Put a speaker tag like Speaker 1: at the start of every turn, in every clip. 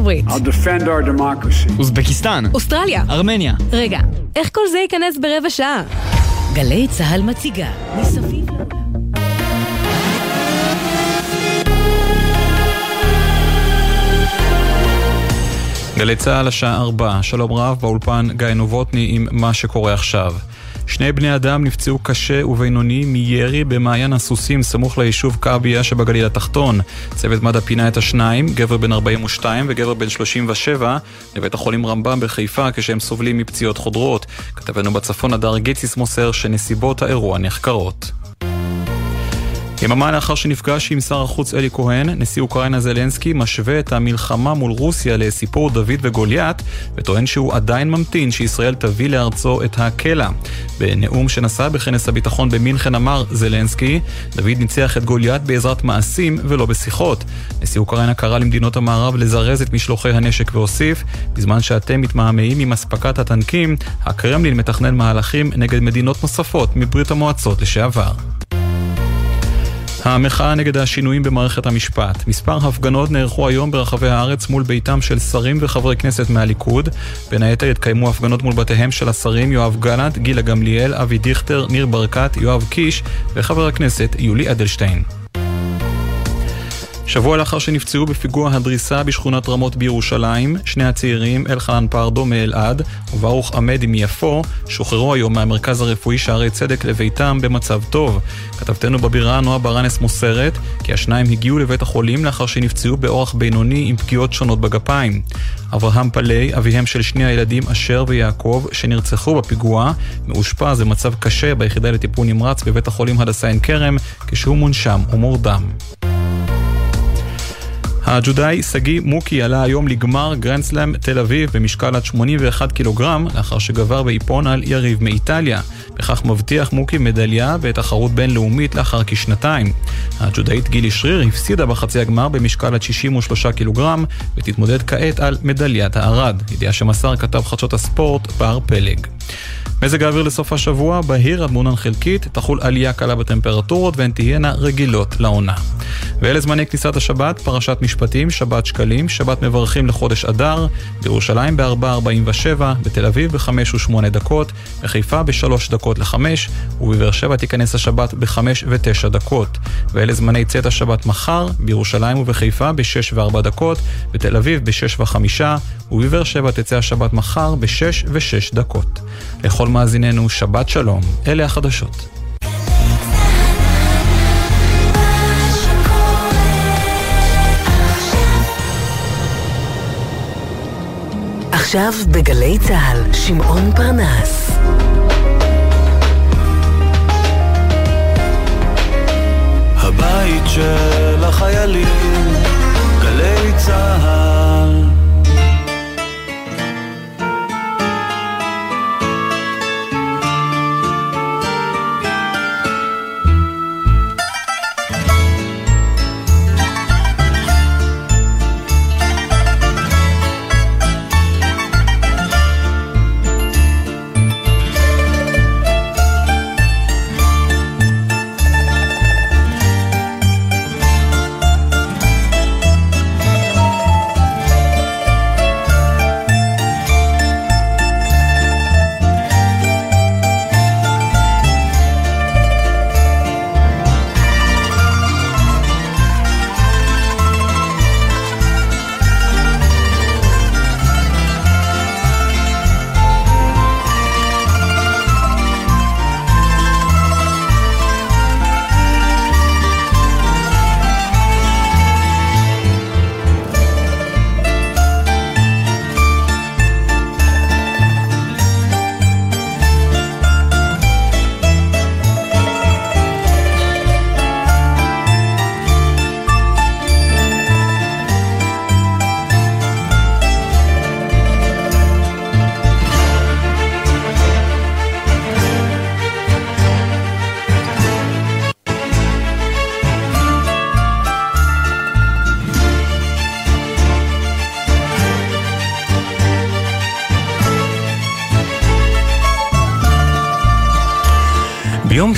Speaker 1: הברית.
Speaker 2: I'll defend our democracy.
Speaker 3: אוזבקיסטן.
Speaker 1: אוסטרליה.
Speaker 3: ארמניה.
Speaker 1: רגע, איך כל זה ייכנס ברבע שעה?
Speaker 4: גלי צה"ל מציגה מסביב
Speaker 5: גלי צה"ל השעה 4, שלום רב, באולפן גיא נובוטני עם מה שקורה עכשיו. שני בני אדם נפצעו קשה ובינוני מירי במעיין הסוסים סמוך ליישוב כעביה שבגליל התחתון. צוות מד"א פינה את השניים, גבר בן 42 וגבר בן 37, לבית החולים רמב"ם בחיפה כשהם סובלים מפציעות חודרות. כתבנו בצפון הדר גיציס מוסר שנסיבות האירוע נחקרות. יממה לאחר שנפגש עם שר החוץ אלי כהן, נשיא אוקראינה זלנסקי משווה את המלחמה מול רוסיה לסיפור דוד וגוליית, וטוען שהוא עדיין ממתין שישראל תביא לארצו את הקלע. בנאום שנשא בכנס הביטחון במינכן אמר זלנסקי, דוד ניצח את גוליית בעזרת מעשים ולא בשיחות. נשיא אוקראינה קרא למדינות המערב לזרז את משלוחי הנשק והוסיף, בזמן שאתם מתמהמהים עם אספקת הטנקים, הקרמלין מתכנן מהלכים נגד מדינות נוספות מברית המועצות לשעבר. המחאה נגד השינויים במערכת המשפט. מספר הפגנות נערכו היום ברחבי הארץ מול ביתם של שרים וחברי כנסת מהליכוד. בין היתר התקיימו הפגנות מול בתיהם של השרים יואב גלנט, גילה גמליאל, אבי דיכטר, ניר ברקת, יואב קיש וחבר הכנסת יולי אדלשטיין. שבוע לאחר שנפצעו בפיגוע הדריסה בשכונת רמות בירושלים, שני הצעירים, אלחנן פרדו מאלעד וברוך עמדי מיפו, שוחררו היום מהמרכז הרפואי שערי צדק לביתם במצב טוב. כתבתנו בבירה נועה ברנס מוסרת כי השניים הגיעו לבית החולים לאחר שנפצעו באורח בינוני עם פגיעות שונות בגפיים. אברהם פלאי, אביהם של שני הילדים אשר ויעקב, שנרצחו בפיגוע, מאושפז במצב קשה ביחידה לטיפול נמרץ בבית החולים הדסה עין כרם, כשהוא מונשם ומורדם. הג'ודאי שגיא מוקי עלה היום לגמר גרנדסלאם תל אביב במשקל עד 81 קילוגרם, לאחר שגבר באיפון על יריב מאיטליה. בכך מבטיח מוקי מדליה בתחרות בינלאומית לאחר כשנתיים. הג'ודאית גילי שריר הפסידה בחצי הגמר במשקל עד 63 קילוגרם, ותתמודד כעת על מדליית הארד, ידיעה שמסר כתב חדשות הספורט בר פלג. מזג האוויר לסוף השבוע, בהיר עד מעונן חלקית, תחול עלייה קלה בטמפרטורות והן תהיינה רגילות לעונה. ואלה זמני כניסת השבת, פרשת משפטים, שבת שקלים, שבת מברכים לחודש אדר, בירושלים ב-4.47, בתל אביב ב-5 ו-8 דקות, בחיפה ב-3 דקות ל-5, ובבאר שבע תיכנס השבת ב-5 ו-9 דקות. ואלה זמני צאת השבת מחר, בירושלים ובחיפה ב-6 ו-4 דקות, בתל אביב ב-6 ו-5, ובבאר שבע תצא השבת מחר ב-6 ו-6 דקות. לכל מאזיננו, שבת שלום, אלה החדשות.
Speaker 4: עכשיו בגלי צה"ל, שמעון פרנס.
Speaker 6: הבית של החיילים, גלי צה"ל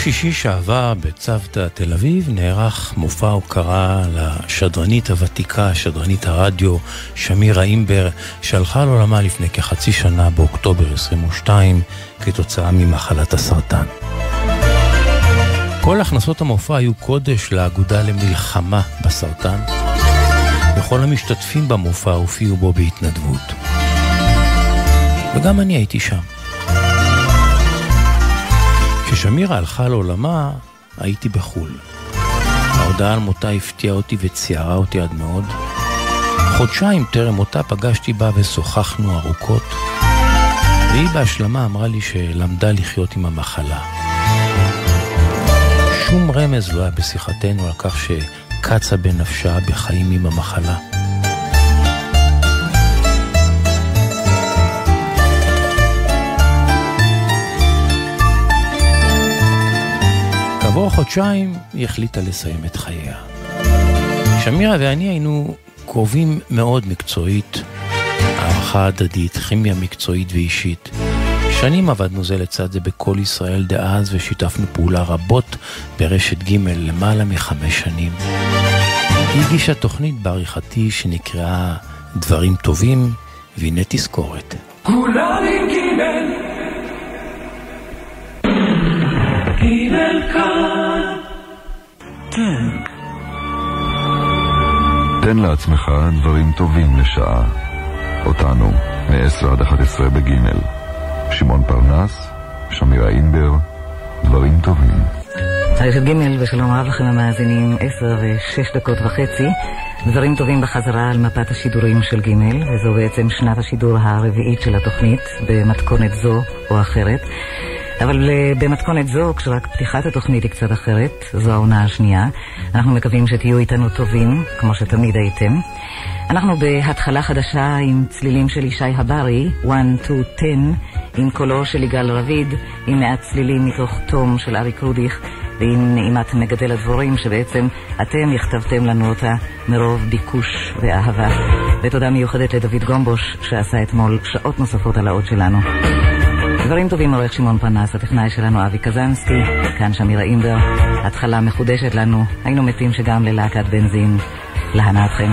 Speaker 3: שישי שעבר בצוותא תל אביב נערך מופע הוקרה לשדרנית הוותיקה, שדרנית הרדיו שמירה אימבר, שהלכה לעולמה לפני כחצי שנה באוקטובר 22 כתוצאה ממחלת הסרטן. כל הכנסות המופע היו קודש לאגודה למלחמה בסרטן, וכל המשתתפים במופע הופיעו בו בהתנדבות. וגם אני הייתי שם. כששמירה הלכה לעולמה, הייתי בחו"ל. ההודעה על מותה הפתיעה אותי וציערה אותי עד מאוד. חודשיים טרם מותה פגשתי בה ושוחחנו ארוכות, והיא בהשלמה אמרה לי שלמדה לחיות עם המחלה. שום רמז לא היה בשיחתנו על כך שקצה בנפשה בחיים עם המחלה. כעבור חודשיים היא החליטה לסיים את חייה. שמירה ואני היינו קרובים מאוד מקצועית, הערכה הדדית, כימיה מקצועית ואישית. שנים עבדנו זה לצד זה בכל ישראל דאז ושיתפנו פעולה רבות ברשת ג' למעלה מחמש שנים. היא הגישה תוכנית בעריכתי שנקראה דברים טובים, והנה תזכורת. כולם
Speaker 7: תן לעצמך דברים טובים לשעה. אותנו, מ-10 עד 11 בגימל. שמעון פרנס, שמירה אינבר, דברים טובים.
Speaker 8: רשת ג' ושלום רב לכם המאזינים, 10 ו-6 דקות וחצי. דברים טובים בחזרה על מפת השידורים של ג' וזו בעצם שנת השידור הרביעית של התוכנית, במתכונת זו או אחרת. אבל uh, במתכונת זו, כשרק פתיחת התוכנית היא קצת אחרת, זו העונה השנייה, אנחנו מקווים שתהיו איתנו טובים, כמו שתמיד הייתם. אנחנו בהתחלה חדשה עם צלילים של ישי הברי, 1, 2, 10, עם קולו של יגאל רביד, עם מעט צלילים מתוך תום של אריק רודיך, ועם נעימת מגדל הדבורים, שבעצם אתם הכתבתם לנו אותה מרוב ביקוש ואהבה. ותודה מיוחדת לדוד גומבוש, שעשה אתמול שעות נוספות על האות שלנו. דברים טובים עורך שמעון פרנס, הטכנאי שלנו אבי קזנסקי, כאן שמירה אימבר, התחלה מחודשת לנו, היינו מתים שגם ללהקת בנזין, להנאתכם.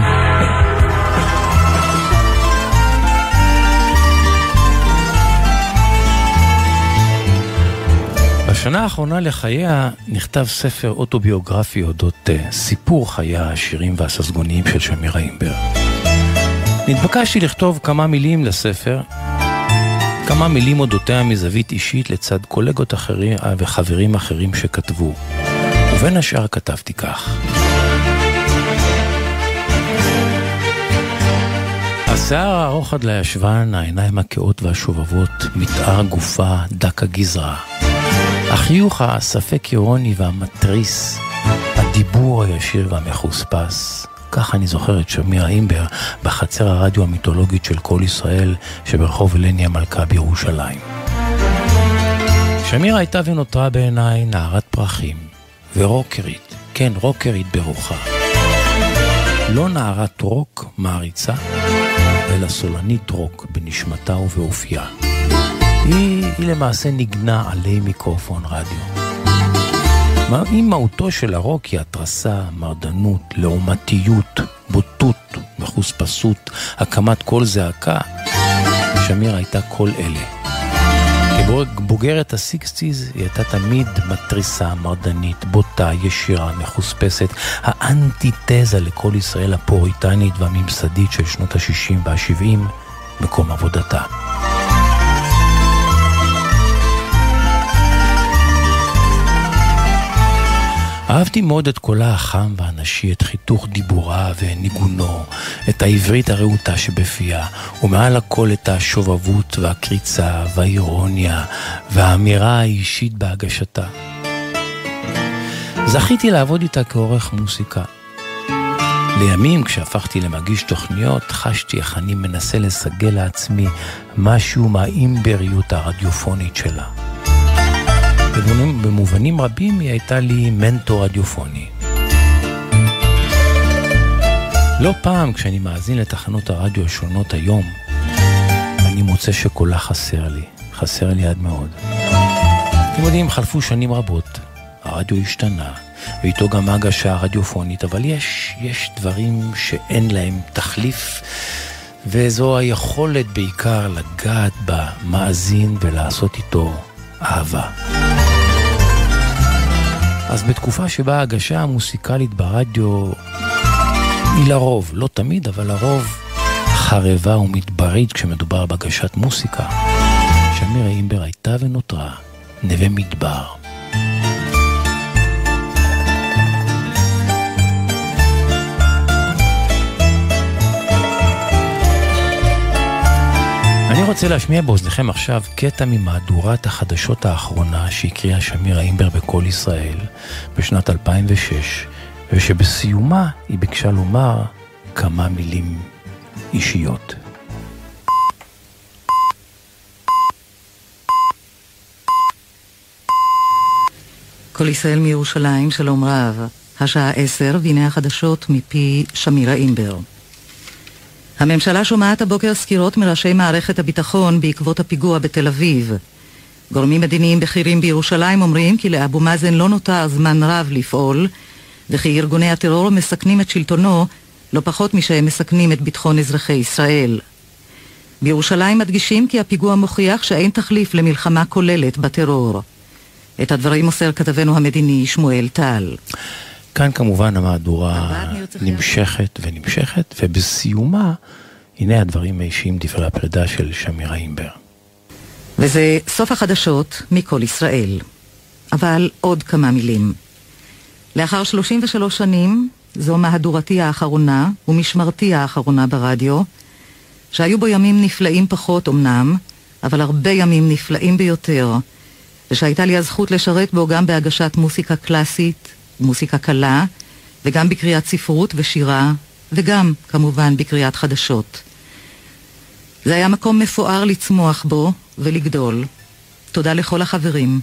Speaker 3: בשנה האחרונה לחייה נכתב ספר אוטוביוגרפי אודות uh, סיפור חייה העשירים והססגוניים של שמירה אימבר. נתבקשתי לכתוב כמה מילים לספר, כמה מילים אודותיה מזווית אישית לצד קולגות אחרים אה, וחברים אחרים שכתבו. ובין השאר כתבתי כך: השיער הארוך עד לישבן, העיניים הכאות והשובבות, מתאר גופה דק הגזרה. החיוך הספק אירוני והמתריס, הדיבור הישיר והמחוספס, כך אני זוכר את שמירה אימבר בחצר הרדיו המיתולוגית של כל ישראל שברחוב אלני המלכה בירושלים. שמירה הייתה ונותרה בעיניי נערת פרחים ורוקרית, כן רוקרית ברוחה. לא נערת רוק מעריצה, אלא סולנית רוק בנשמתה ובאופייה. היא, היא למעשה ניגנה עלי מיקרופון רדיו. אם מהותו של הרוק היא התרסה, מרדנות, לעומתיות, בוטות, מחוספסות, הקמת קול זעקה, שמיר הייתה כל אלה. כבוגרת הסיקסטיז היא הייתה תמיד מתריסה, מרדנית, בוטה, ישירה, מחוספסת, האנטיתזה לכל ישראל הפוריטנית והממסדית של שנות ה-60 וה-70, מקום עבודתה. אהבתי מאוד את קולה החם והנשי, את חיתוך דיבורה וניגונו, את העברית הרהוטה שבפיה, ומעל הכל את השובבות והקריצה והאירוניה והאמירה האישית בהגשתה. זכיתי לעבוד איתה כעורך מוסיקה. לימים, כשהפכתי למגיש תוכניות, חשתי איך אני מנסה לסגל לעצמי משהו מהאימבריות הרדיופונית שלה. במובנים, במובנים רבים היא הייתה לי מנטור רדיופוני. לא פעם כשאני מאזין לתחנות הרדיו השונות היום, אני מוצא שקולה חסר לי, חסר לי עד מאוד. אתם יודעים, חלפו שנים רבות, הרדיו השתנה, ואיתו גם ההגשה הרדיופונית, אבל יש, יש דברים שאין להם תחליף, וזו היכולת בעיקר לגעת במאזין ולעשות איתו אהבה. אז בתקופה שבה ההגשה המוסיקלית ברדיו היא לרוב, לא תמיד, אבל לרוב חרבה ומדברית כשמדובר בהגשת מוסיקה, שמירה אימבר הייתה ונותרה נווה מדבר. אני רוצה להשמיע באוזניכם עכשיו קטע ממהדורת החדשות האחרונה שהקריאה שמירה אימבר בקול ישראל בשנת 2006, ושבסיומה היא ביקשה לומר כמה מילים אישיות.
Speaker 9: כל ישראל מירושלים, שלום רב. השעה עשר, והנה החדשות מפי שמירה אימבר. הממשלה שומעת הבוקר סקירות מראשי מערכת הביטחון בעקבות הפיגוע בתל אביב. גורמים מדיניים בכירים בירושלים אומרים כי לאבו מאזן לא נותר זמן רב לפעול, וכי ארגוני הטרור מסכנים את שלטונו לא פחות משהם מסכנים את ביטחון אזרחי ישראל. בירושלים מדגישים כי הפיגוע מוכיח שאין תחליף למלחמה כוללת בטרור. את הדברים מוסר כתבנו המדיני שמואל טל.
Speaker 3: כאן כמובן המהדורה נמשכת ונמשכת, ובסיומה, הנה הדברים האישיים, דברי הפרידה של שמירה אימבר.
Speaker 9: וזה סוף החדשות מכל ישראל. אבל עוד כמה מילים. לאחר 33 שנים, זו מהדורתי האחרונה ומשמרתי האחרונה ברדיו, שהיו בו ימים נפלאים פחות אמנם, אבל הרבה ימים נפלאים ביותר, ושהייתה לי הזכות לשרת בו גם בהגשת מוסיקה קלאסית, מוסיקה קלה, וגם בקריאת ספרות ושירה, וגם, כמובן, בקריאת חדשות. זה היה מקום מפואר לצמוח בו ולגדול. תודה לכל החברים.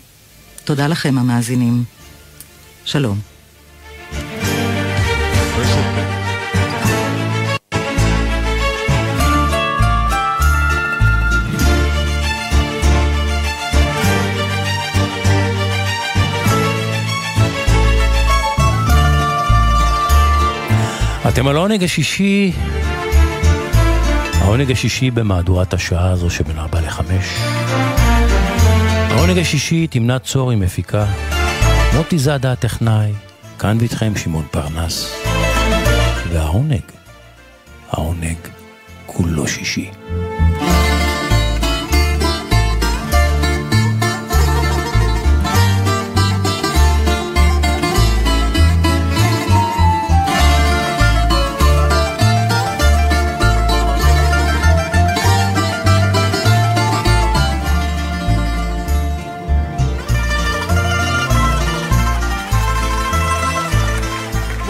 Speaker 9: תודה לכם המאזינים. שלום.
Speaker 3: אתם על העונג השישי, העונג השישי במהדורת השעה הזו שבין 4 ל-5. העונג השישי, תמנת היא מפיקה, מוטי זאדה הטכנאי, כאן ואיתכם שמעון פרנס. והעונג, העונג כולו שישי.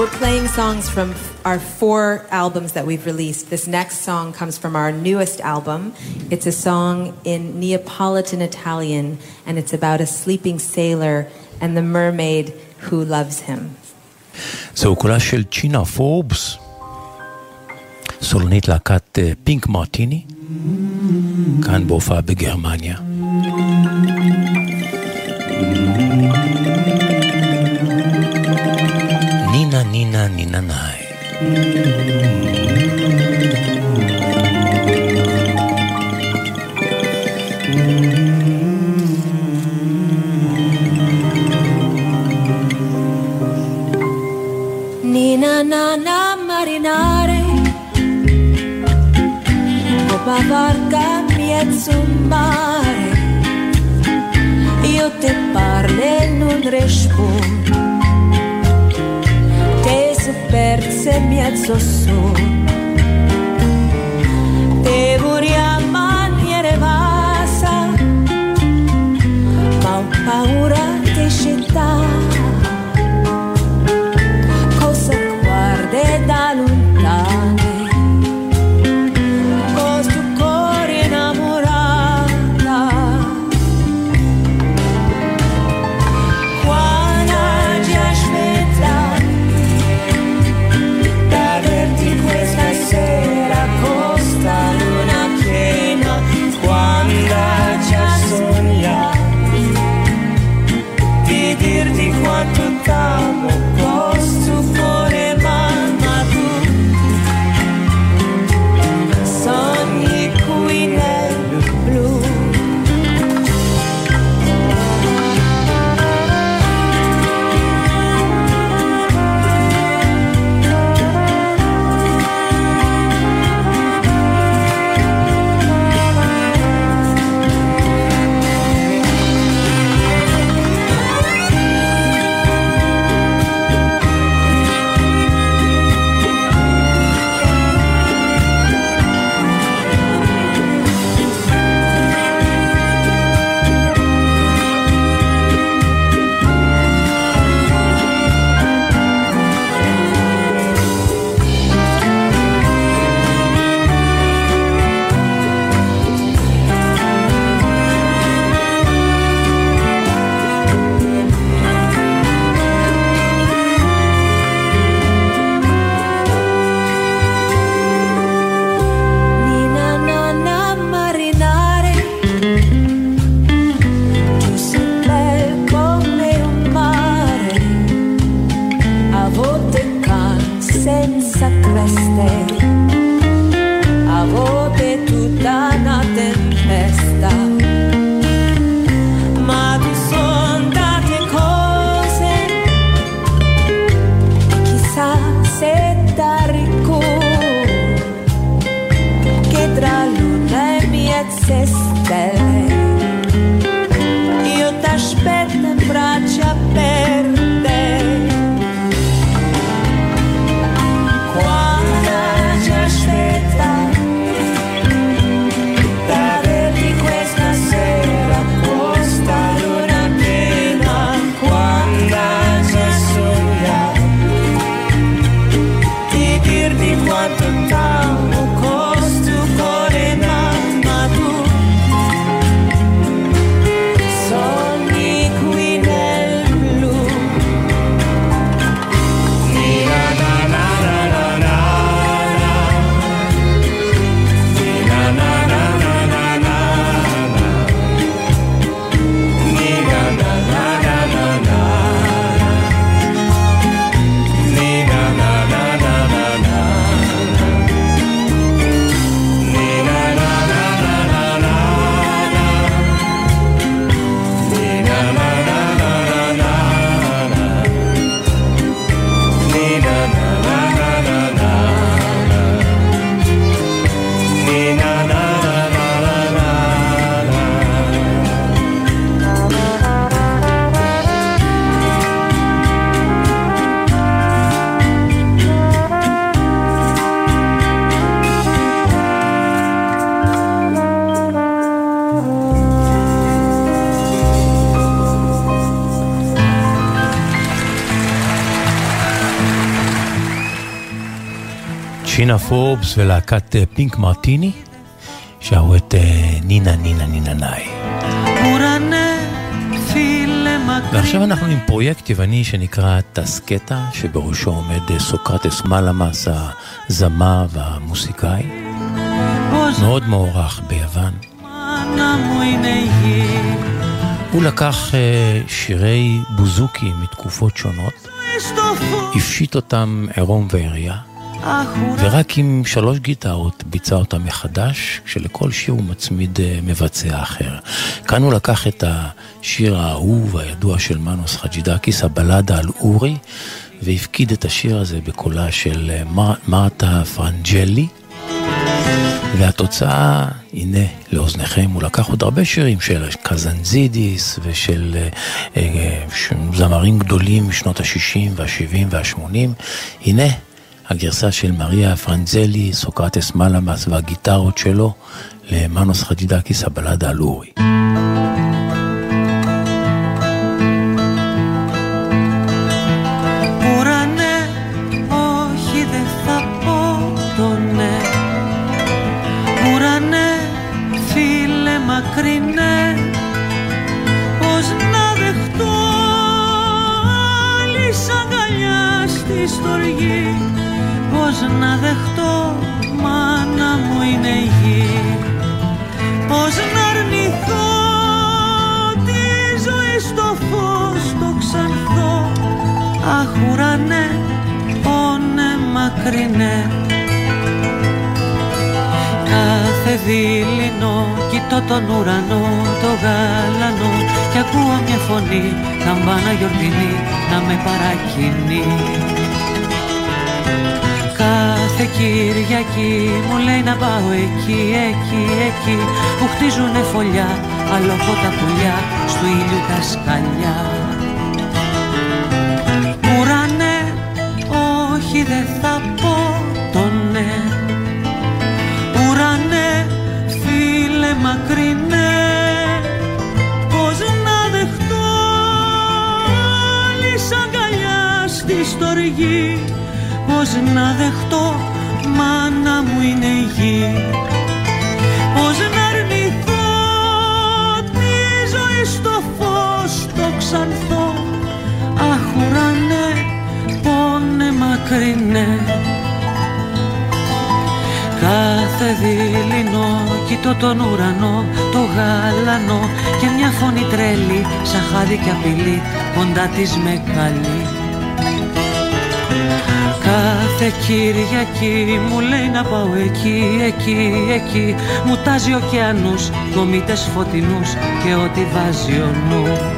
Speaker 10: we're playing songs from our four albums that we've released. This next song comes from our newest album. It's a song in Neapolitan Italian, and it's about a sleeping sailor and the mermaid who loves him.
Speaker 3: So, cu la Forbes, solnit la la Pink Martini, can Bofa Germania. Nanni Nanai.
Speaker 10: Nina nana marinare Opa varca miezzo mare Io te parlo e non rispondo si perse e su. Te a maniera evasa, ma ho paura di città.
Speaker 3: פורבס ולהקת אה, פינק מרטיני, שרו את אה, נינה נינה נינה נאי. ועכשיו אנחנו עם פרויקט יווני שנקרא טסקטה, שבראשו עומד אה, סוקרטס מלאמאס, הזמר והמוסיקאי. מאוד מוערך ביוון. הוא לקח שירי בוזוקי מתקופות שונות, הפשיט אותם עירום ועירייה. ורק עם שלוש גיטרות ביצע אותה מחדש, כשלכל שיר הוא מצמיד אה, מבצע אחר. כאן הוא לקח את השיר האהוב הידוע של מנוס חג'ידקיס, הבלדה על אורי, והפקיד את השיר הזה בקולה של אה, מרתה פרנג'לי. והתוצאה, הנה, לאוזניכם, הוא לקח עוד הרבה שירים של קזנצידיס ושל אה, אה, זמרים גדולים משנות ה-60 וה-70 וה-80. הנה, הגרסה של מריה פרנזלי, סוקרטס מלאמאס והגיטרות שלו למאנוס חג'ידקיס הבלדה על אורי.
Speaker 11: Μακρινέ. Κάθε δειλινό κοιτώ τον ουρανό, το γαλανό Κι ακούω μια φωνή, καμπάνα γιορτινή να με παρακινεί. Κάθε Κυριακή μου λέει να πάω εκεί, εκεί, εκεί Που χτίζουνε φωλιά, αλόχοτα πουλιά Στου ήλιου τα σκαλιά όχι δεν θα πω το ναι. Ουρανέ, φίλε μακρινέ. Πώς να δεχτώ άλλη αγκαλιά στη στοργή. Πώς να δεχτώ μάνα μου είναι η γη. Πώς να αρνηθώ τη ζωή στο φως το ξανθώ μακρινέ. Κάθε δειλινό κοιτώ τον ουρανό, το γαλανό Και μια φωνή τρέλη, σαν χάδι και απειλή, κοντά της με καλεί Κάθε Κυριακή μου λέει να πάω εκεί, εκεί, εκεί. Μου τάζει ωκεανούς, κομίτες φωτεινούς και ό,τι βάζει ο νους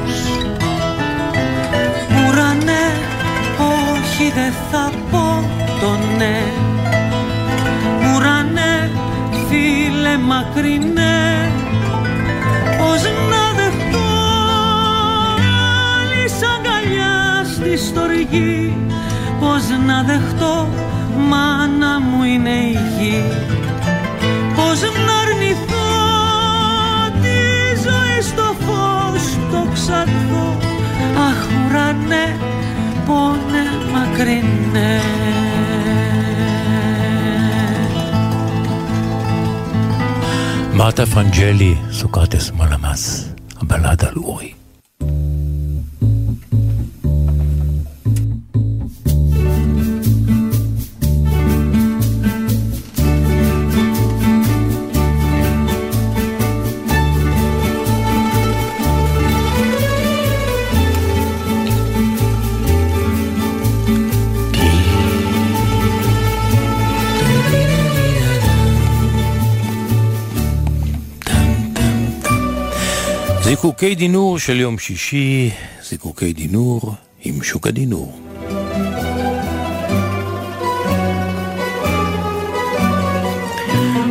Speaker 11: όχι δεν θα πω το ναι. Ουρανέ, φίλε πόνε μακρινέ Πώς να δεχτώ άλλη αγκαλιά στη στοργή. Πώς να δεχτώ μάνα μου είναι η γη. Πώς να αρνηθώ τη ζωή στο φως το ξανθώ Αχ ουρανέ bune
Speaker 3: măcrine Mata Frangeli, sucate să abelada lui. זיקוקי דינור של יום שישי, זיקוקי דינור עם שוק הדינור.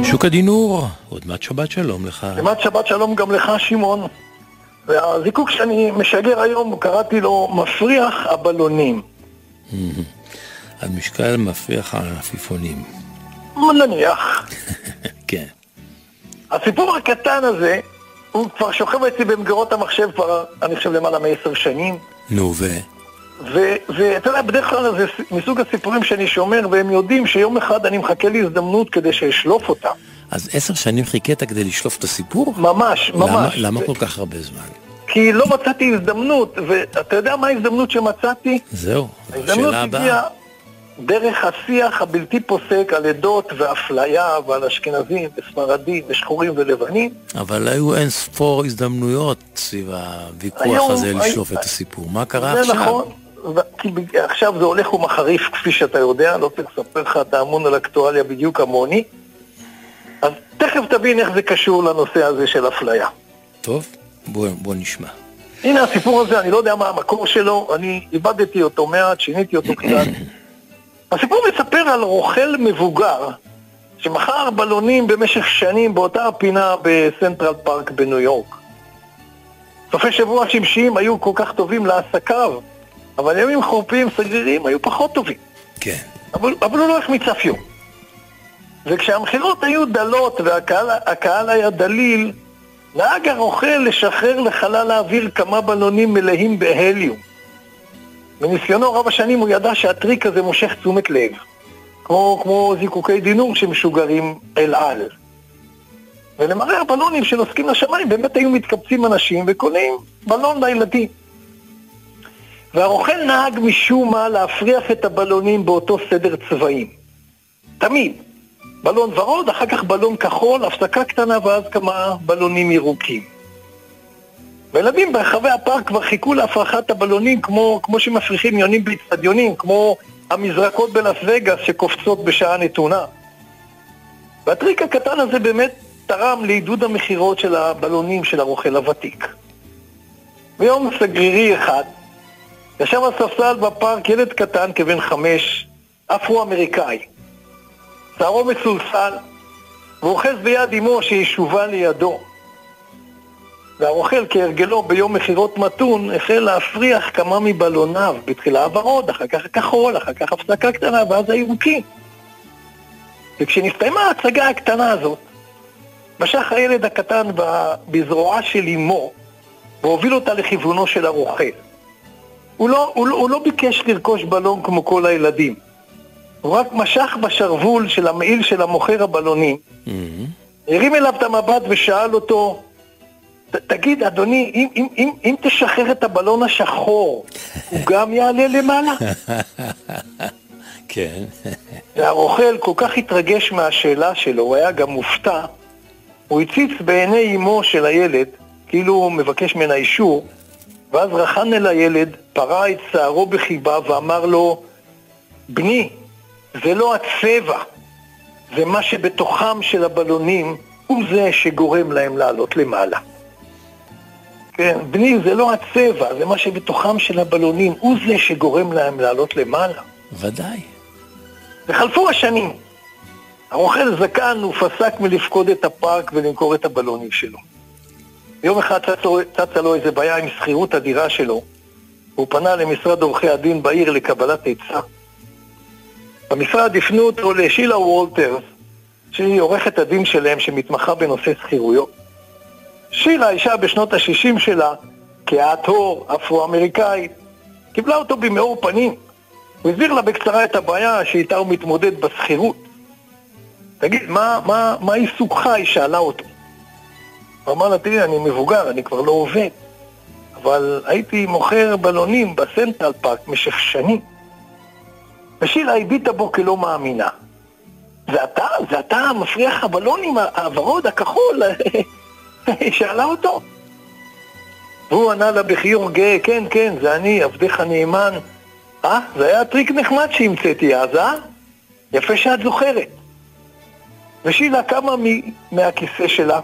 Speaker 3: שוק הדינור, עוד מעט שבת שלום לך.
Speaker 12: כמעט שבת שלום גם לך, שמעון. והזיקוק שאני משגר היום, קראתי לו מפריח הבלונים.
Speaker 3: על משקל מפריח העפיפונים.
Speaker 12: נניח.
Speaker 3: כן.
Speaker 12: הסיפור הקטן הזה, הוא כבר שוכב אצלי במגירות המחשב כבר, אני חושב, למעלה מעשר שנים.
Speaker 3: נו, ו...
Speaker 12: ואתה יודע, בדרך כלל זה מסוג הסיפורים שאני שומר, והם יודעים שיום אחד אני מחכה להזדמנות כדי שאשלוף אותם.
Speaker 3: אז עשר שנים חיכית כדי לשלוף את הסיפור?
Speaker 12: ממש,
Speaker 3: למה,
Speaker 12: ממש.
Speaker 3: למה
Speaker 12: ו-
Speaker 3: כל כך הרבה זמן?
Speaker 12: כי לא מצאתי הזדמנות, ואתה יודע מה ההזדמנות שמצאתי?
Speaker 3: זהו, השאלה הבאה.
Speaker 12: דרך השיח הבלתי פוסק על עדות ואפליה ועל אשכנזים וספרדים ושחורים ולבנים.
Speaker 3: אבל היו אין ספור הזדמנויות סביב הוויכוח
Speaker 12: היום-
Speaker 3: הזה
Speaker 12: היום-
Speaker 3: לשלוף את הסיפור. מה קרה
Speaker 12: זה
Speaker 3: עכשיו?
Speaker 12: נכון, ו- כי עכשיו זה הולך ומחריף כפי שאתה יודע, לא צריך לספר לך, אתה אמון על אקטואליה בדיוק כמוני. אז תכף תבין איך זה קשור לנושא הזה של אפליה.
Speaker 3: טוב, בוא, בוא נשמע.
Speaker 12: הנה הסיפור הזה, אני לא יודע מה המקור שלו, אני איבדתי אותו מעט, שיניתי אותו קצת. הסיפור מספר על רוכל מבוגר שמכר בלונים במשך שנים באותה הפינה בסנטרל פארק בניו יורק. סופי שבוע שמשיים היו כל כך טובים לעסקיו, אבל ימים חורפיים סגרירים היו פחות טובים.
Speaker 3: כן.
Speaker 12: אבל, אבל הוא לא החמיץ אף יום. וכשהמכירות היו דלות והקהל הקהל היה דליל, נהג הרוכל לשחרר לחלל האוויר כמה בלונים מלאים בהליום. מניסיונו רב השנים הוא ידע שהטריק הזה מושך תשומת לב, כמו, כמו זיקוקי דינור שמשוגרים אל על. ולמראה הבלונים שנוסקים לשמיים באמת היו מתקבצים אנשים וקונים בלון לילדים. והרוכל נהג משום מה להפריח את הבלונים באותו סדר צבעים. תמיד. בלון ורוד, אחר כך בלון כחול, הפסקה קטנה ואז כמה בלונים ירוקים. וילדים ברחבי הפארק כבר חיכו להפרחת הבלונים כמו, כמו שמפריחים יונים באצטדיונים, כמו המזרקות בלאס וגאס שקופצות בשעה נתונה. והטריק הקטן הזה באמת תרם לעידוד המכירות של הבלונים של הרוכל הוותיק. ביום סגרירי אחד, ישב על ספסל בפארק ילד קטן כבן חמש, אפרו-אמריקאי. שערו מסולסל, ואוחז ביד אמו שישובה לידו. והרוכל כהרגלו ביום מכירות מתון החל להפריח כמה מבלוניו, בתחילה הוורוד, אחר כך הכחול, אחר כך הפסקה קטנה, ואז הירוקים. וכשנסתיימה ההצגה הקטנה הזאת, משך הילד הקטן בזרועה של אמו, והוביל אותה לכיוונו של הרוכל. הוא לא, הוא, לא, הוא לא ביקש לרכוש בלון כמו כל הילדים. הוא רק משך בשרוול של המעיל של המוכר הבלונים, הרים אליו את המבט ושאל אותו, "ת- תגיד, אדוני, אם, אם, אם, אם תשחרר את הבלון השחור, הוא גם יעלה למעלה?
Speaker 3: כן.
Speaker 12: והרוכל כל כך התרגש מהשאלה שלו, הוא היה גם מופתע, הוא הציץ בעיני אמו של הילד, כאילו הוא מבקש ממנה אישור, ואז רחן אל הילד, פרע את שערו בחיבה ואמר לו, בני, זה לא הצבע, זה מה שבתוכם של הבלונים, הוא זה שגורם להם לעלות למעלה. כן, בני, זה לא הצבע, זה מה שבתוכם של הבלונים, הוא זה שגורם להם לעלות למעלה.
Speaker 3: ודאי.
Speaker 12: וחלפו השנים, הרוכל זקן, הוא פסק מלפקוד את הפארק ולמכור את הבלונים שלו. יום אחד צצה לו איזה בעיה עם שכירות הדירה שלו. הוא פנה למשרד עורכי הדין בעיר לקבלת עצה. במשרד הפנו אותו לשילה וולטרס, שהיא עורכת הדין שלהם שמתמחה בנושא שכירויות. שילה, אישה בשנות ה-60 שלה, כהת-הור, אפרו-אמריקאית, קיבלה אותו במאור פנים. הוא הסביר לה בקצרה את הבעיה שאיתה הוא מתמודד בשכירות. תגיד, מה, מה, מה עיסוקך? היא שאלה אותו. הוא אמר לה, תראי, אני מבוגר, אני כבר לא עובד, אבל הייתי מוכר בלונים בסנטרל פארק במשך שנים. ושילה הביטה בו כלא מאמינה. זה אתה? זה אתה מפריח הבלונים, הוורוד, הכחול? היא שאלה אותו. והוא ענה לה בחיוך גאה, כן, כן, זה אני, עבדך נאמן. אה? זה היה טריק נחמד שהמצאתי אז, אה? יפה שאת זוכרת. ושילה קמה מהכיסא שלה,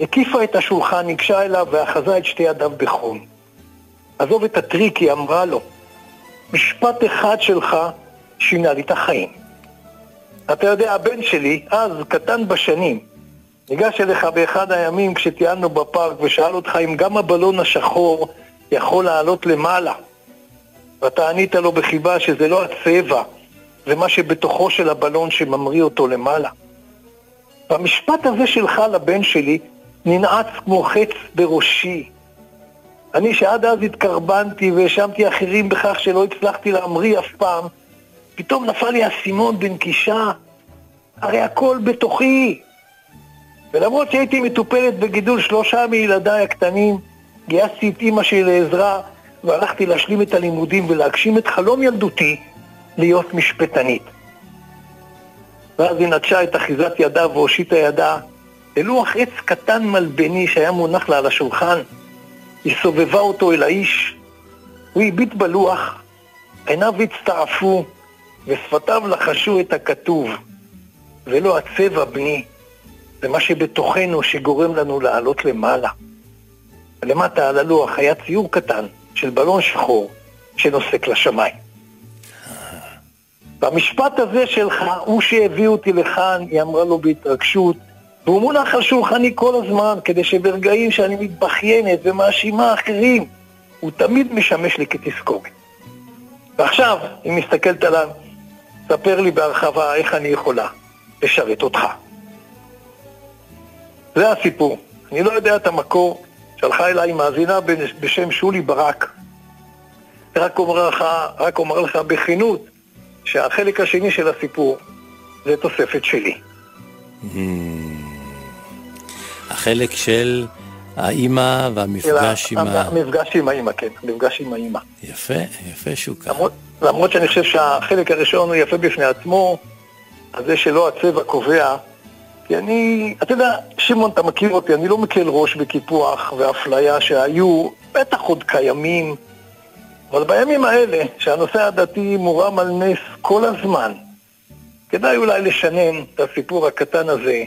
Speaker 12: הקיפה את השולחן, ניגשה אליו ואחזה את שתי ידיו בחום. עזוב את הטריק, היא אמרה לו. משפט אחד שלך שינה לי את החיים. אתה יודע, הבן שלי, אז קטן בשנים, ניגש אליך באחד הימים כשטיילנו בפארק ושאל אותך אם גם הבלון השחור יכול לעלות למעלה. ואתה ענית לו בחיבה שזה לא הצבע, זה מה שבתוכו של הבלון שממריא אותו למעלה. והמשפט הזה שלך לבן שלי ננעץ כמו חץ בראשי. אני שעד אז התקרבנתי והאשמתי אחרים בכך שלא הצלחתי להמריא אף פעם, פתאום נפל לי האסימון בנקישה. הרי הכל בתוכי. ולמרות שהייתי מטופלת בגידול שלושה מילדיי הקטנים, גייסתי את אימא שלי לעזרה והלכתי להשלים את הלימודים ולהגשים את חלום ילדותי להיות משפטנית. ואז היא נטשה את אחיזת ידה והושיטה ידה ללוח עץ קטן מלבני שהיה מונח לה על השולחן. היא סובבה אותו אל האיש, הוא הביט בלוח, עיניו הצטעפו ושפתיו לחשו את הכתוב. ולא הצבע, בני, זה מה שבתוכנו שגורם לנו לעלות למעלה. למטה על הלוח היה ציור קטן של בלון שחור שנוסק לשמיים. והמשפט הזה שלך הוא שהביא אותי לכאן, היא אמרה לו בהתרגשות, והוא מונח על שולחני כל הזמן, כדי שברגעים שאני מתבכיינת ומאשימה אחרים, הוא תמיד משמש לי כתזכורת. ועכשיו, היא מסתכלת עליו, ספר לי בהרחבה איך אני יכולה לשרת אותך. זה הסיפור. אני לא יודע את המקור, שלחה אליי מאזינה בשם שולי ברק. רק אומר לך, רק אומר לך בכנות, שהחלק השני של הסיפור זה תוספת שלי.
Speaker 3: Hmm. החלק של האימא והמפגש עם ה...
Speaker 12: המפגש עם האימא, כן, המפגש עם האימא.
Speaker 3: יפה, יפה שוקה.
Speaker 12: למרות, למרות שאני חושב שהחלק הראשון הוא יפה בפני עצמו, על זה שלא הצבע קובע, כי אני, אתה יודע, שמעון, אתה מכיר אותי, אני לא מקל ראש בקיפוח ואפליה שהיו, בטח עוד קיימים, אבל בימים האלה, שהנושא הדתי מורם על נס כל הזמן, כדאי אולי לשנן את הסיפור הקטן הזה,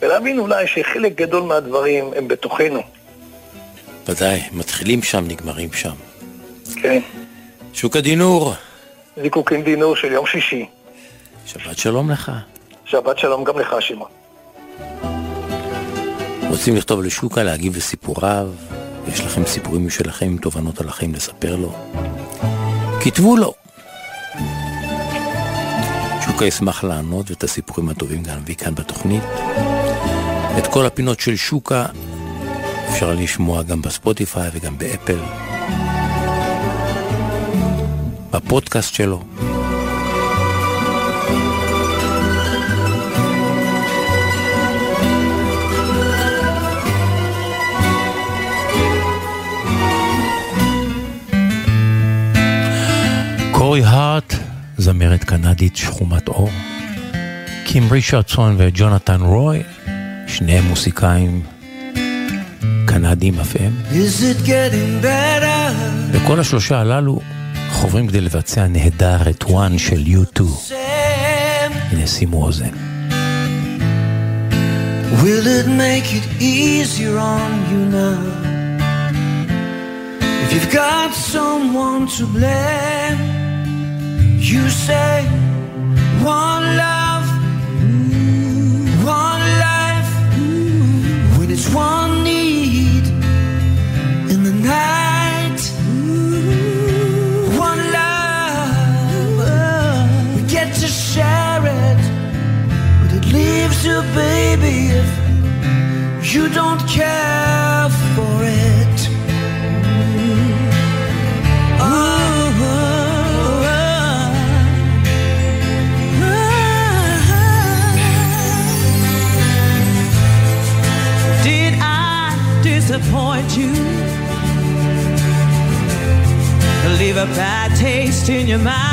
Speaker 12: ולהבין אולי שחלק גדול מהדברים הם בתוכנו.
Speaker 3: ודאי, מתחילים שם, נגמרים שם.
Speaker 12: כן.
Speaker 3: שוק הדינור.
Speaker 12: זיקוקין דינור של יום שישי.
Speaker 3: שבת שלום לך.
Speaker 12: שבת שלום גם לך, שמעון.
Speaker 3: רוצים לכתוב לשוקה, להגיב לסיפוריו, יש לכם סיפורים משלכם עם תובנות על החיים לספר לו? כתבו לו. שוקה ישמח לענות ואת הסיפורים הטובים גם נביא כאן בתוכנית. את כל הפינות של שוקה אפשר לשמוע גם בספוטיפיי וגם באפל. בפודקאסט שלו. קורי הארט, זמרת קנדית שחומת אור. קים רישרדסון וג'ונתן רוי, שניהם מוסיקאים קנדים אף הם. וכל השלושה הללו חוברים כדי לבצע נהדר את וואן של U2. הנה שימו אוזן. Will it make it easier on you now? If you've got someone to blame You say one love,
Speaker 13: one life, when it's one need in the night. One love, we get to share it, but it leaves you, baby, if you don't care for.
Speaker 11: in your
Speaker 13: mind.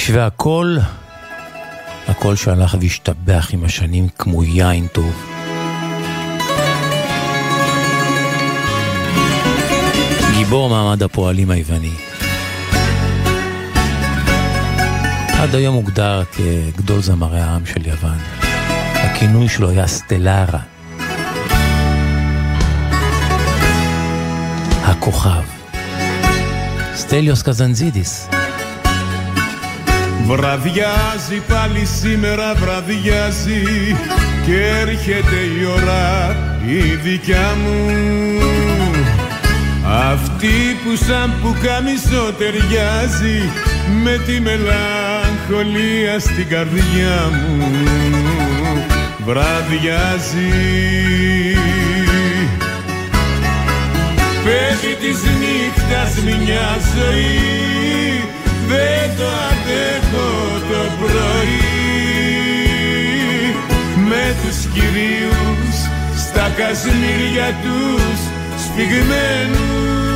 Speaker 3: האיש והקול, הקול שהלך והשתבח עם השנים כמו יין טוב. גיבור מעמד הפועלים היווני. עד היום הוגדר כגדול זמרי העם של יוון. הכינוי שלו היה סטלרה. הכוכב. סטליוס קזנזידיס.
Speaker 14: Βραδιάζει πάλι σήμερα βραδιάζει και έρχεται η ώρα η δικιά μου. Αυτή που σαν που καμισό ταιριάζει με τη μελαγχολία στην καρδιά μου. Βραδιάζει. Παίζει της νύχτας μια ζωή δεν το αντέχω το πρωί. Με τους κυρίους στα κασμίρια τους σφιγμένους.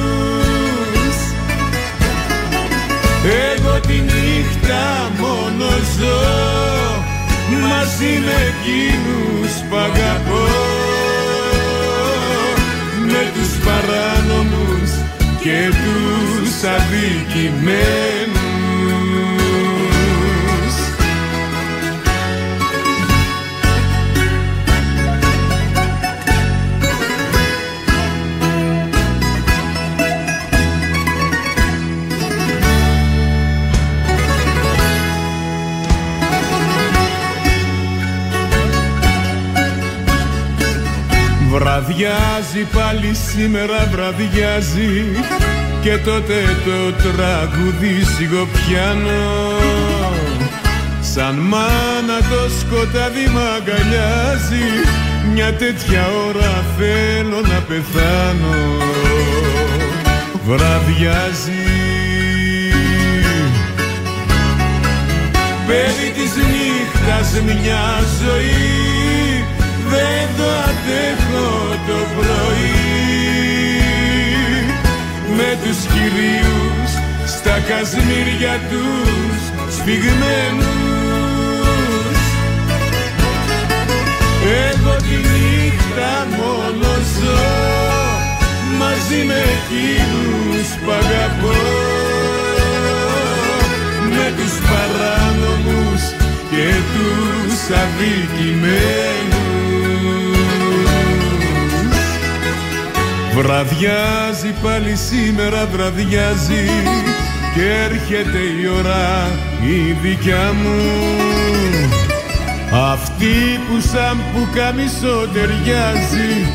Speaker 14: Εγώ τη νύχτα μόνο ζω μαζί με εκείνους που αγαπώ. Με τους παράνομους και τους αδικημένους Βραδιάζει πάλι σήμερα βραδιάζει. Και τότε το τραγούδι σιγοπιάνω Σαν μάνα το σκοτάδι μ' αγκαλιάζει. Μια τέτοια ώρα θέλω να πεθάνω. Βραδιάζει. Παιδί της νύχτας μια ζωή δεν το αντέχω το πρωί. Με τους κυρίους στα κασμίρια τους σφιγμένους. Εγώ τη νύχτα μόνο ζω μαζί με εκείνους που αγαπώ. Με τους παράνομους και τους αδικημένους Βραδιάζει πάλι σήμερα βραδιάζει και έρχεται η ώρα η δικιά μου αυτή που σαν που καμισό ταιριάζει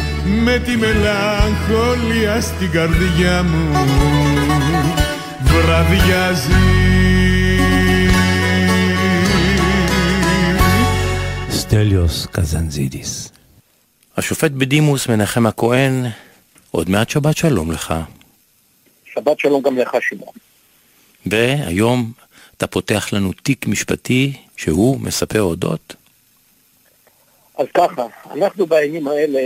Speaker 14: με τη μελαγχολία στην καρδιά μου βραδιάζει
Speaker 3: סטליוס קזנזידיס. השופט בדימוס מנחם הכהן, עוד מעט שבת שלום לך.
Speaker 15: שבת שלום גם לך, שמעון.
Speaker 3: והיום אתה פותח לנו תיק משפטי שהוא מספר אודות?
Speaker 15: אז ככה, אנחנו בימים האלה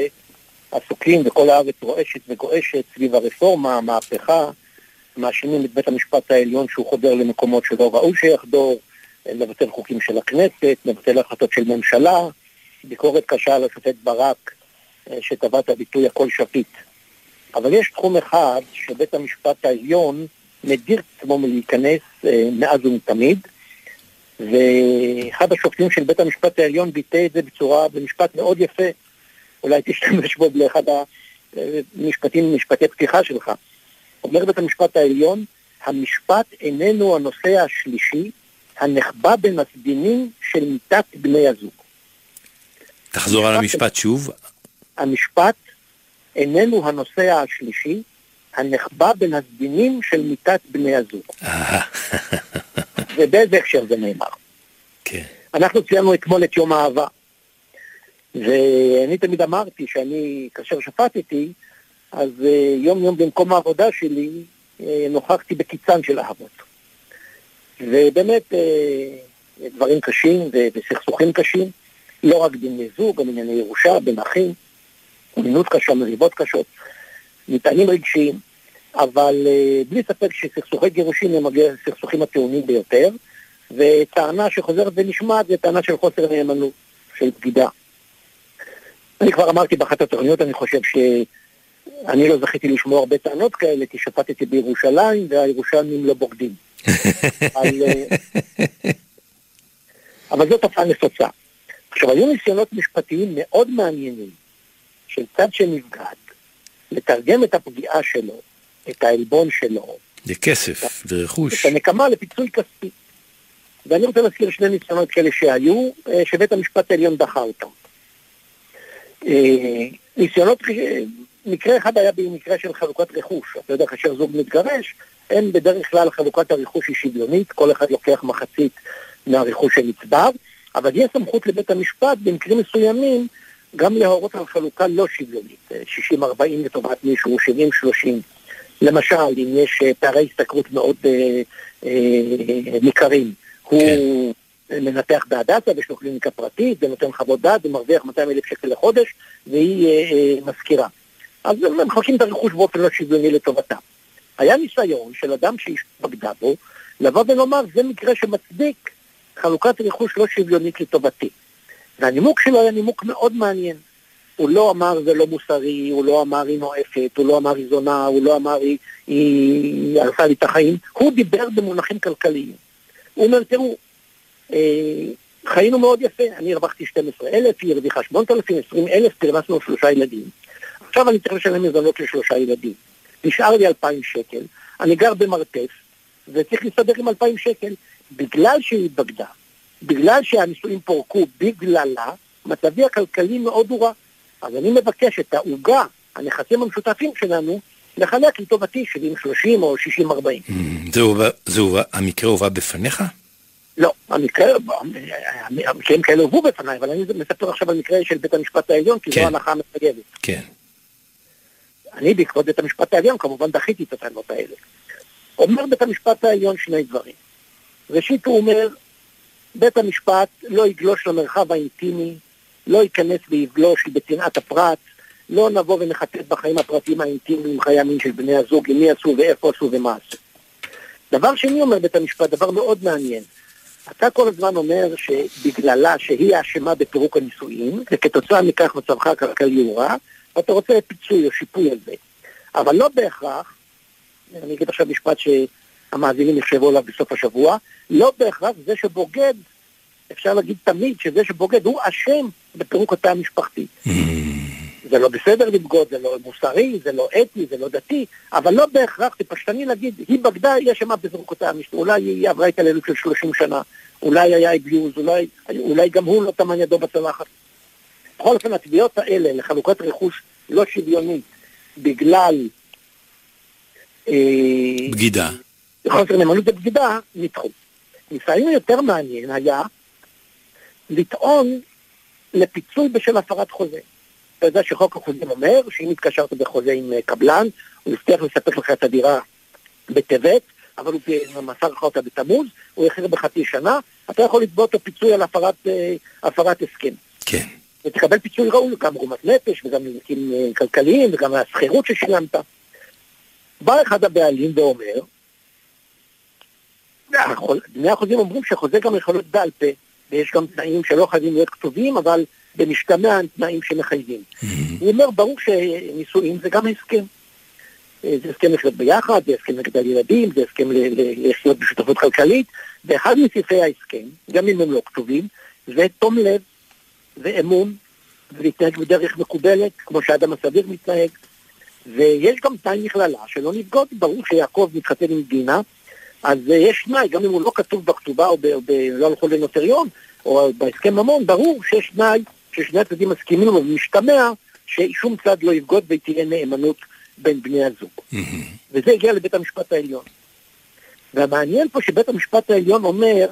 Speaker 15: עסוקים וכל הארץ רועשת וגועשת סביב הרפורמה, המהפכה, מאשימים את בית המשפט העליון שהוא חודר למקומות שלא ראוי שיחדור, לבטל חוקים של הכנסת, לבטל החלטות של ממשלה, ביקורת קשה על השופט ברק אה, שטבע את הביטוי הכל שפיט. אבל יש תחום אחד שבית המשפט העליון מדיר את עצמו מלהיכנס אה, מאז ומתמיד, ואחד השופטים של בית המשפט העליון ביטא את זה בצורה, במשפט מאוד יפה, אולי תשתמש בו באחד המשפטים, משפטי פתיחה שלך. אומר בית המשפט העליון, המשפט איננו הנושא השלישי הנחבא בין הסדינים של מיתת בני הזוג.
Speaker 3: תחזור על המשפט שוב.
Speaker 15: המשפט איננו הנושא השלישי הנחבא בין הסדינים של מיתת בני הזוג. ובאיזה הקשר זה נאמר?
Speaker 3: כן.
Speaker 15: אנחנו ציינו אתמול את יום האהבה. ואני תמיד אמרתי שאני, כאשר שפטתי, אז אה, יום יום במקום העבודה שלי אה, נוכחתי בקיצן של אהבות. ובאמת אה, דברים קשים וסכסוכים קשים, לא רק דיני זוג, גם ענייני ירושה, בין אחים, מינות קשה, מריבות קשות, מטענים רגשיים, אבל אה, בלי ספק שסכסוכי גירושים הם הסכסוכים הטעונים ביותר, וטענה שחוזרת ונשמעת זה טענה של חוסר נאמנות, של בגידה. אני כבר אמרתי באחת התוכניות, אני חושב שאני לא זכיתי לשמוע הרבה טענות כאלה, כי שפטתי בירושלים והירושלמים לא בוגדים. אבל, אה, אבל זו תופעה נפוצה. עכשיו, היו ניסיונות משפטיים מאוד מעניינים של צד שנבגד, לתרגם את הפגיעה שלו, את העלבון שלו,
Speaker 3: לכסף, לרכוש.
Speaker 15: את הנקמה לפיצוי כספי. ואני רוצה להזכיר שני ניסיונות כאלה שהיו, אה, שבית המשפט העליון דחה אותם. אה, ניסיונות, אה, מקרה אחד היה במקרה של חלוקת רכוש. אתה יודע, כאשר זוג מתגרש, אין בדרך כלל חלוקת הרכוש היא שוויונית, כל אחד לוקח מחצית מהרכוש שנצבר, אבל יש סמכות לבית המשפט במקרים מסוימים גם להורות על חלוקה לא שוויונית, אה, 60-40 לטובת מישהו, 70-30 למשל, אם יש אה, פערי השתכרות מאוד אה, אה, ניכרים, הוא מנתח בהדסה, ויש לו קליניקה פרטית, ונותן חוות דעת, ומרוויח 200 אלף שקל לחודש, והיא אה, אה, מזכירה. אז הם מחלקים את הרכוש באופן לא שוויוני לטובתם. היה ניסיון של אדם שאשתו בגדה בו, לבוא ולומר, זה מקרה שמצדיק חלוקת רכוש לא שוויונית לטובתי. והנימוק שלו היה נימוק מאוד מעניין. הוא לא אמר זה לא מוסרי, הוא לא אמר היא נואפת, הוא לא אמר היא זונה, הוא לא אמר היא, היא הרסה לי את החיים, הוא דיבר במונחים כלכליים. הוא אומר, תראו, אה, חיינו מאוד יפה, אני הרווחתי 12,000, היא הרוויחה 8,000, 20,000, פרנסנו שלושה ילדים. עכשיו אני צריך לשלם מזונות לשלושה ילדים. נשאר לי 2,000 שקל, אני גר במרתף, וצריך להסתדר עם 2,000 שקל. בגלל שהיא התבגדה, בגלל שהנישואים פורקו בגללה, מצבי הכלכלי מאוד הורע. אז אני מבקש את העוגה, הנכסים המשותפים שלנו, לחלק לטובתי 70-30 או 60-40.
Speaker 3: זה הובא- זה הובא- המקרה הובא בפניך?
Speaker 15: לא, המקרה, המקרים כאלה הובאו בפניי, אבל אני מספר עכשיו על מקרה של בית המשפט העליון, כי זו ההנחה המחייבת.
Speaker 3: כן.
Speaker 15: אני בעקבות בית המשפט העליון כמובן דחיתי את הטענות האלה. אומר בית המשפט העליון שני דברים. ראשית הוא אומר, בית המשפט לא יגלוש למרחב האינטימי, לא ייכנס ויגלוש בצנעת הפרט, לא נבוא ונחטט בחיים הפרטיים האינטימיים, חיי המין של בני הזוג, עם מי עשו ואיפה עשו ומה עשו. דבר שני אומר בית המשפט, דבר מאוד מעניין. אתה כל הזמן אומר שבגללה שהיא האשמה בפירוק הנישואים, וכתוצאה מכך מצבך הכלכלי הוא רע, ואתה רוצה פיצוי או שיפוי על זה. אבל לא בהכרח, אני אגיד עכשיו משפט שהמאזינים יחשבו עליו בסוף השבוע, לא בהכרח זה שבוגד, אפשר להגיד תמיד שזה שבוגד הוא אשם בפירוק התא המשפחתי. זה לא בסדר לבגוד, זה לא מוסרי, זה לא אתי, זה לא דתי, אבל לא בהכרח, זה פשטני להגיד, היא בגדה, היא אשמה בפירוק התא המשפחתי, אולי היא עברה התעללות של 30 שנה, אולי היה אביוז, אולי, אולי גם הוא לא טמן ידו בצלחת. בכל אופן, התביעות האלה לחלוקת רכוש לא שוויונית בגלל אה,
Speaker 3: בגידה.
Speaker 15: חוסר נאמנות ובגידה, נדחו. ניסיון יותר מעניין היה לטעון לפיצוי בשל הפרת חוזה. אתה יודע שחוק החוזים אומר שאם התקשרת בחוזה עם אה, קבלן, הוא הבטיח לספק לך את הדירה בטבת, אבל הוא מסר לך אותה בתמוז, הוא יחזיר בחצי שנה, אתה יכול לתבוע אותו פיצוי על הפרת, אה, הפרת הסכם.
Speaker 3: כן.
Speaker 15: ותקבל פיצוי ראוי, גם עוגמת נפש וגם נזקים אה, כלכליים וגם השכירות ששילמת. בא אחד הבעלים ואומר, דיני החוזים אומרים שחוזה גם יכול להיות בעל פה, ויש גם תנאים שלא חייבים להיות כתובים, אבל במשתמע הם תנאים שמחייבים. הוא אומר, ברור שנישואים זה גם הסכם. אה, זה הסכם לחיות ביחד, זה הסכם לגדל ילדים, זה הסכם לחיות בשותפות כלכלית, ואחד מסעיפי ההסכם, גם אם הם לא כתובים, זה תום לב ואמון, ולהתנהג בדרך מקובלת, כמו שהאדם הסביר מתנהג. ויש גם תנאי מכללה שלא נבגוד, ברור שיעקב מתחתן עם דינה, אז אה, יש תנאי, גם אם הוא לא כתוב בכתובה או, ב, או ב, לא הלכו לנוטריון, או בהסכם ממון, ברור שיש תנאי ששני הצדדים מסכימים לו ומשתמע ששום צד לא יבגוד ותהיה נאמנות בין בני הזוג. וזה הגיע לבית המשפט העליון. והמעניין פה שבית המשפט העליון אומר,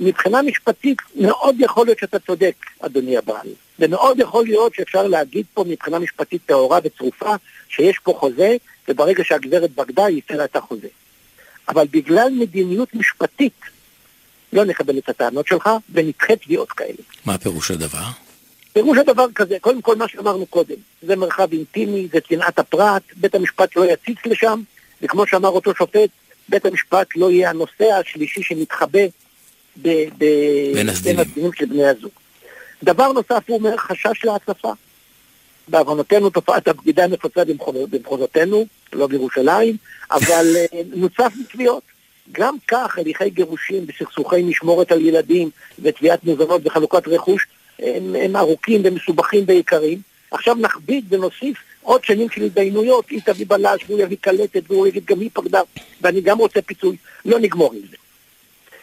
Speaker 15: מבחינה משפטית מאוד יכול להיות שאתה צודק, אדוני הבעל. ומאוד יכול להיות שאפשר להגיד פה מבחינה משפטית טהורה וצרופה שיש פה חוזה, וברגע שהגברת בגדה היא הפרה את החוזה. אבל בגלל מדיניות משפטית לא נקבל את הטענות שלך ונדחה תביעות כאלה.
Speaker 3: מה פירוש הדבר?
Speaker 15: פירוש הדבר כזה, קודם כל מה שאמרנו קודם, זה מרחב אינטימי, זה צנעת הפרט, בית המשפט לא יציץ לשם, וכמו שאמר אותו שופט, בית המשפט לא יהיה הנושא השלישי שמתחבא ב- ב-
Speaker 3: בין הצדדים.
Speaker 15: הצדדים של בני הזוג. דבר נוסף, הוא אומר, חשש להצפה. בעוונותינו תופעת הבגידה נפוצה במחוז- במחוזותינו, לא בירושלים, אבל אה, נוצף בתביעות. גם כך הליכי גירושים בסכסוכי משמורת על ילדים ותביעת מזונות וחלוקת רכוש הם, הם ארוכים ומסובכים ויקרים. עכשיו נכביד ונוסיף עוד שנים של התדיינויות, היא תביא בלש והוא יביא קלטת והוא יגיד גם היא פקדה ואני גם רוצה פיצוי. לא נגמור עם זה.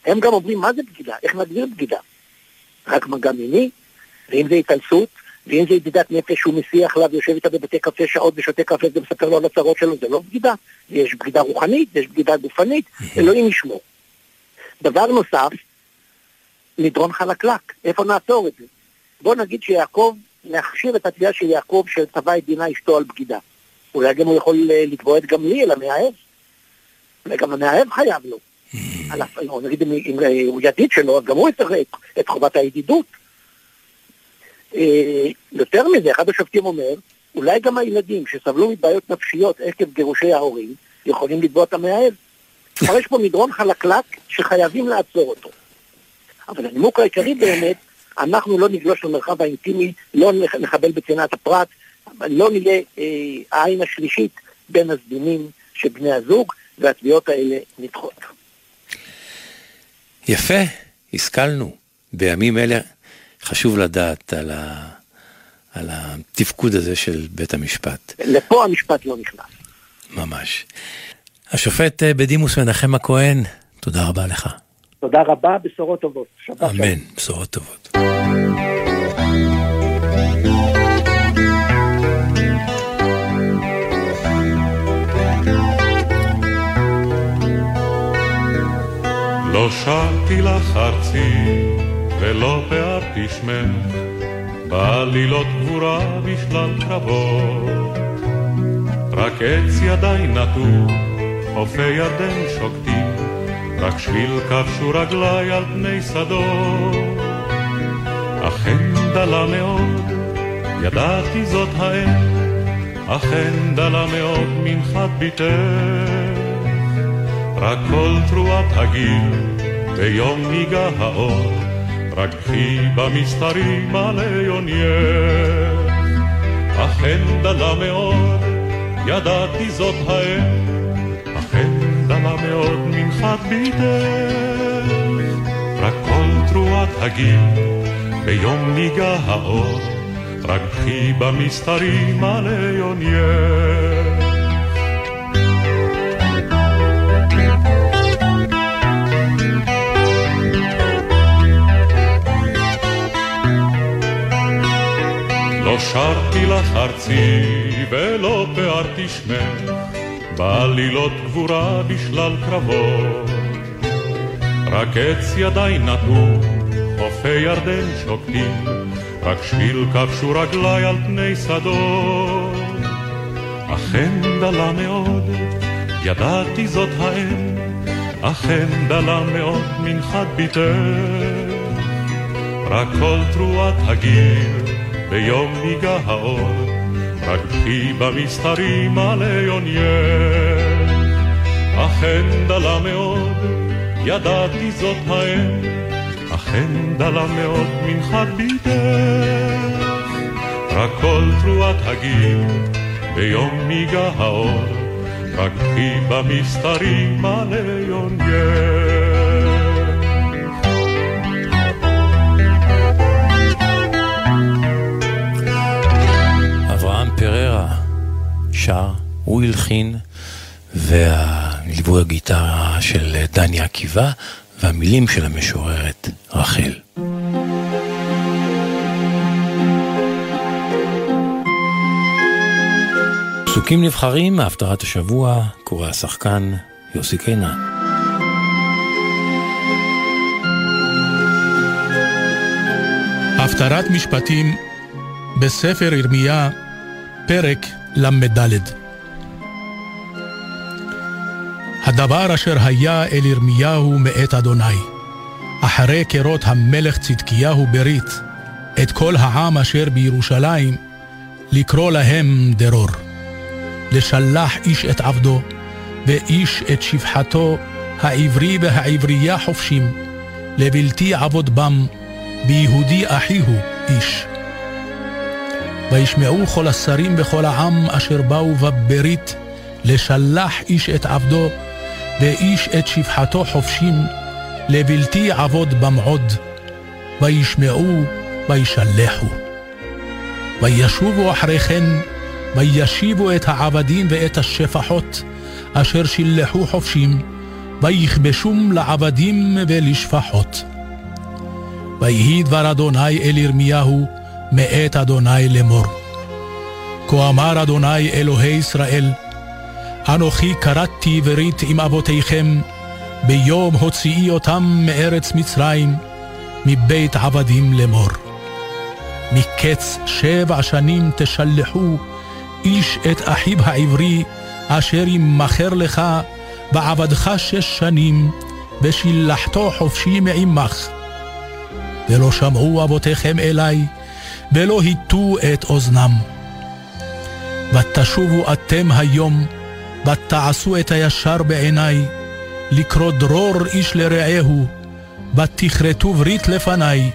Speaker 15: הם גם אומרים מה זה בגידה, איך נגדיר בגידה? רק מגע מיני, ואם זה התעלסות, ואם זה ידידת נפש שהוא מסיח לה ויושב איתה בבתי קפה שעות ושותה קפה ומספר לו על הצרות שלו, זה לא בגידה. יש בגידה רוחנית, יש בגידה גופנית, אלוהים ישמור. דבר נוסף, מדרון חלקלק, איפה נעצור את זה? בוא נגיד שיעקב, להכשיר את התביעה של יעקב שתבע את דינה אשתו על בגידה. אולי גם הוא יכול אה, לתבוע את גמליאל, המאהב. אולי גם המאהב חייב לו. על או נגיד אם, אה, הוא ידיד שלו, אז גם הוא יצטרך את חובת הידידות. אה, יותר מזה, אחד השופטים אומר, אולי גם הילדים שסבלו מבעיות נפשיות עקב גירושי ההורים, יכולים לתבוע את המאהב. כלומר, יש פה מדרון חלקלק שחייבים לעצור אותו. אבל הנימוק העיקרי באמת, אנחנו לא נגלוש למרחב האינטימי, לא נח- נחבל בצנעת הפרט, לא נהיה אה, העין השלישית בין הסדינים של בני הזוג, והתביעות האלה נדחות.
Speaker 3: יפה, השכלנו. בימים אלה חשוב לדעת על, ה... על התפקוד הזה של בית המשפט,
Speaker 15: לפה המשפט לא נכנס.
Speaker 3: ממש. השופט אה, בדימוס מנחם הכהן, תודה רבה לך.
Speaker 15: תודה רבה, בשורות טובות.
Speaker 3: אמן, בשורות טובות.
Speaker 16: לא שרתי לך ארצי ולא פערתי שמך בעלילות גבורה בשלל קרבות. רק עץ ידיי נטו, חופי ירדן שוקטים רק שביל כבשו רגליי על פני שדות. אכן דלה מאוד, ידעתי זאת העת אכן דלה מאוד מנחת ביתך רק כל תרועת הגיל ביום ניגע האור, רק קחי במסתרים על עיונייך. אכן דלה מאוד, ידעתי זאת העת, אכן דלה מאוד מנחת ביתך. רק כל תרועת הגיל ביום ניגע האור, רק קחי במסתרים על עיונייך. שרתי לך ארצי ולא פערתי שמך בעלילות גבורה בשלל קרבות. רק עץ ידיי נטו, חופי ירדן שוקטים רק שביל כבשו רגליי על פני שדות. אכן דלה מאוד, ידעתי זאת האם אכן דלה מאוד מנחת ביתך. רק כל תרועת הגיל ביום ניגע האור, רק קחי במסתרים על עיונייך. אכן דלה מאוד, ידעתי זאת האם, אכן דלה מאוד מנחת ביתך. רק כל תרועת הגיל ביום ניגע האור, רק קחי במסתרים על עיונייך.
Speaker 3: שר, הוא הלחין, והליווי הגיטרה של דני עקיבא, והמילים של המשוררת רחל. פסוקים נבחרים מהפטרת השבוע, קורא השחקן יוסי קינן.
Speaker 17: הפטרת משפטים בספר ירמיה, פרק ל"ד. הדבר אשר היה אל ירמיהו מאת אדוני, אחרי קירות המלך צדקיהו ברית, את כל העם אשר בירושלים, לקרוא להם דרור. לשלח איש את עבדו, ואיש את שפחתו, העברי והעברייה חופשים, לבלתי עבוד בם, ביהודי אחיהו איש. וישמעו כל השרים וכל העם אשר באו בברית, לשלח איש את עבדו, ואיש את שפחתו חופשים, לבלתי עבוד במעוד. וישמעו, וישלחו. וישובו אחרי כן, וישיבו את העבדים ואת השפחות, אשר שילחו חופשים, ויכבשום לעבדים ולשפחות. ויהי דבר אדוני אל ירמיהו, מאת אדוני לאמור. כה אמר אדוני אלוהי ישראל, אנוכי כרתתי ברית עם אבותיכם, ביום הוציאי אותם מארץ מצרים, מבית עבדים לאמור. מקץ שבע שנים תשלחו
Speaker 18: איש את אחיו העברי, אשר ימכר לך בעבדך שש שנים, ושילחתו חופשי מעמך. ולא שמעו אבותיכם אליי, ולא הטו את אוזנם. ותשובו אתם היום, ותעשו את הישר בעיניי, לקרוא דרור איש לרעהו, ותכרתו ברית לפניי,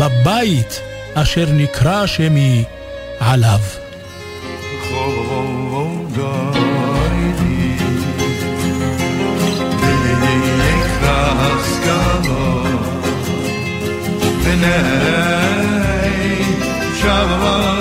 Speaker 18: בבית אשר נקרא שמי עליו. love.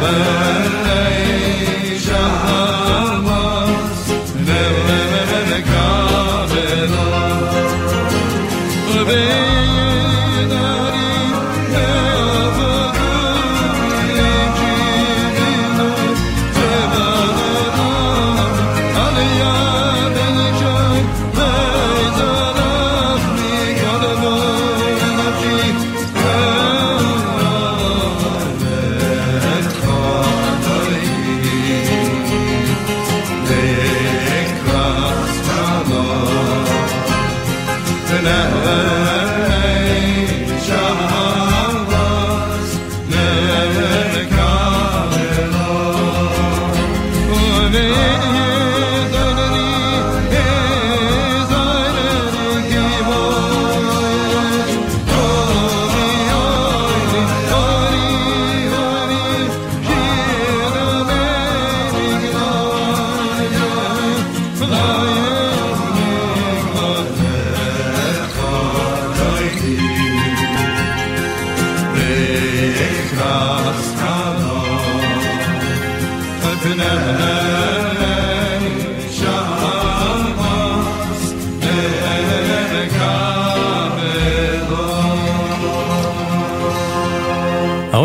Speaker 18: remember.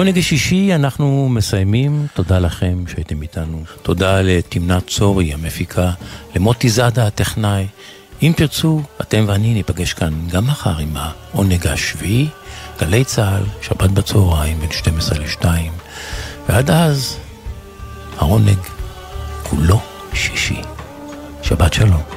Speaker 18: העונג השישי אנחנו מסיימים, תודה לכם שהייתם איתנו. תודה לתמנת צורי המפיקה, למוטי זאדה הטכנאי. אם תרצו, אתם ואני ניפגש כאן גם מחר עם העונג השביעי, גלי צה"ל, שבת בצהריים בין 12 ל-2. ועד אז, העונג כולו שישי. שבת שלום.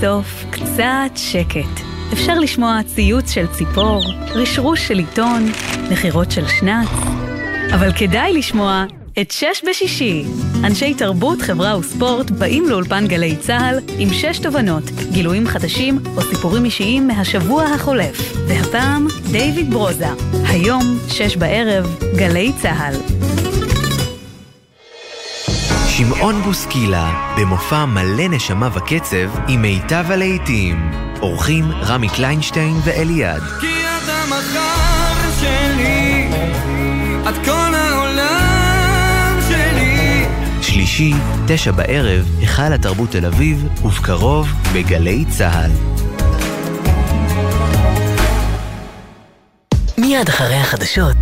Speaker 19: סוף קצת שקט. אפשר לשמוע ציוץ של ציפור, רשרוש של עיתון, נחירות של שנץ. אבל כדאי לשמוע את שש בשישי. אנשי תרבות, חברה וספורט באים לאולפן גלי צה"ל עם שש תובנות, גילויים חדשים או סיפורים אישיים מהשבוע החולף. והפעם, דיוויד ברוזה. היום, שש בערב, גלי צה"ל.
Speaker 20: שמעון בוסקילה, במופע מלא נשמה וקצב עם מיטב הלהיטים. אורחים רמי קליינשטיין ואליעד.
Speaker 13: כי את המחר שלי, את כל העולם שלי.
Speaker 20: שלישי, תשע בערב, היכל התרבות תל אביב, ובקרוב בגלי צה"ל.
Speaker 4: מיד אחרי החדשות,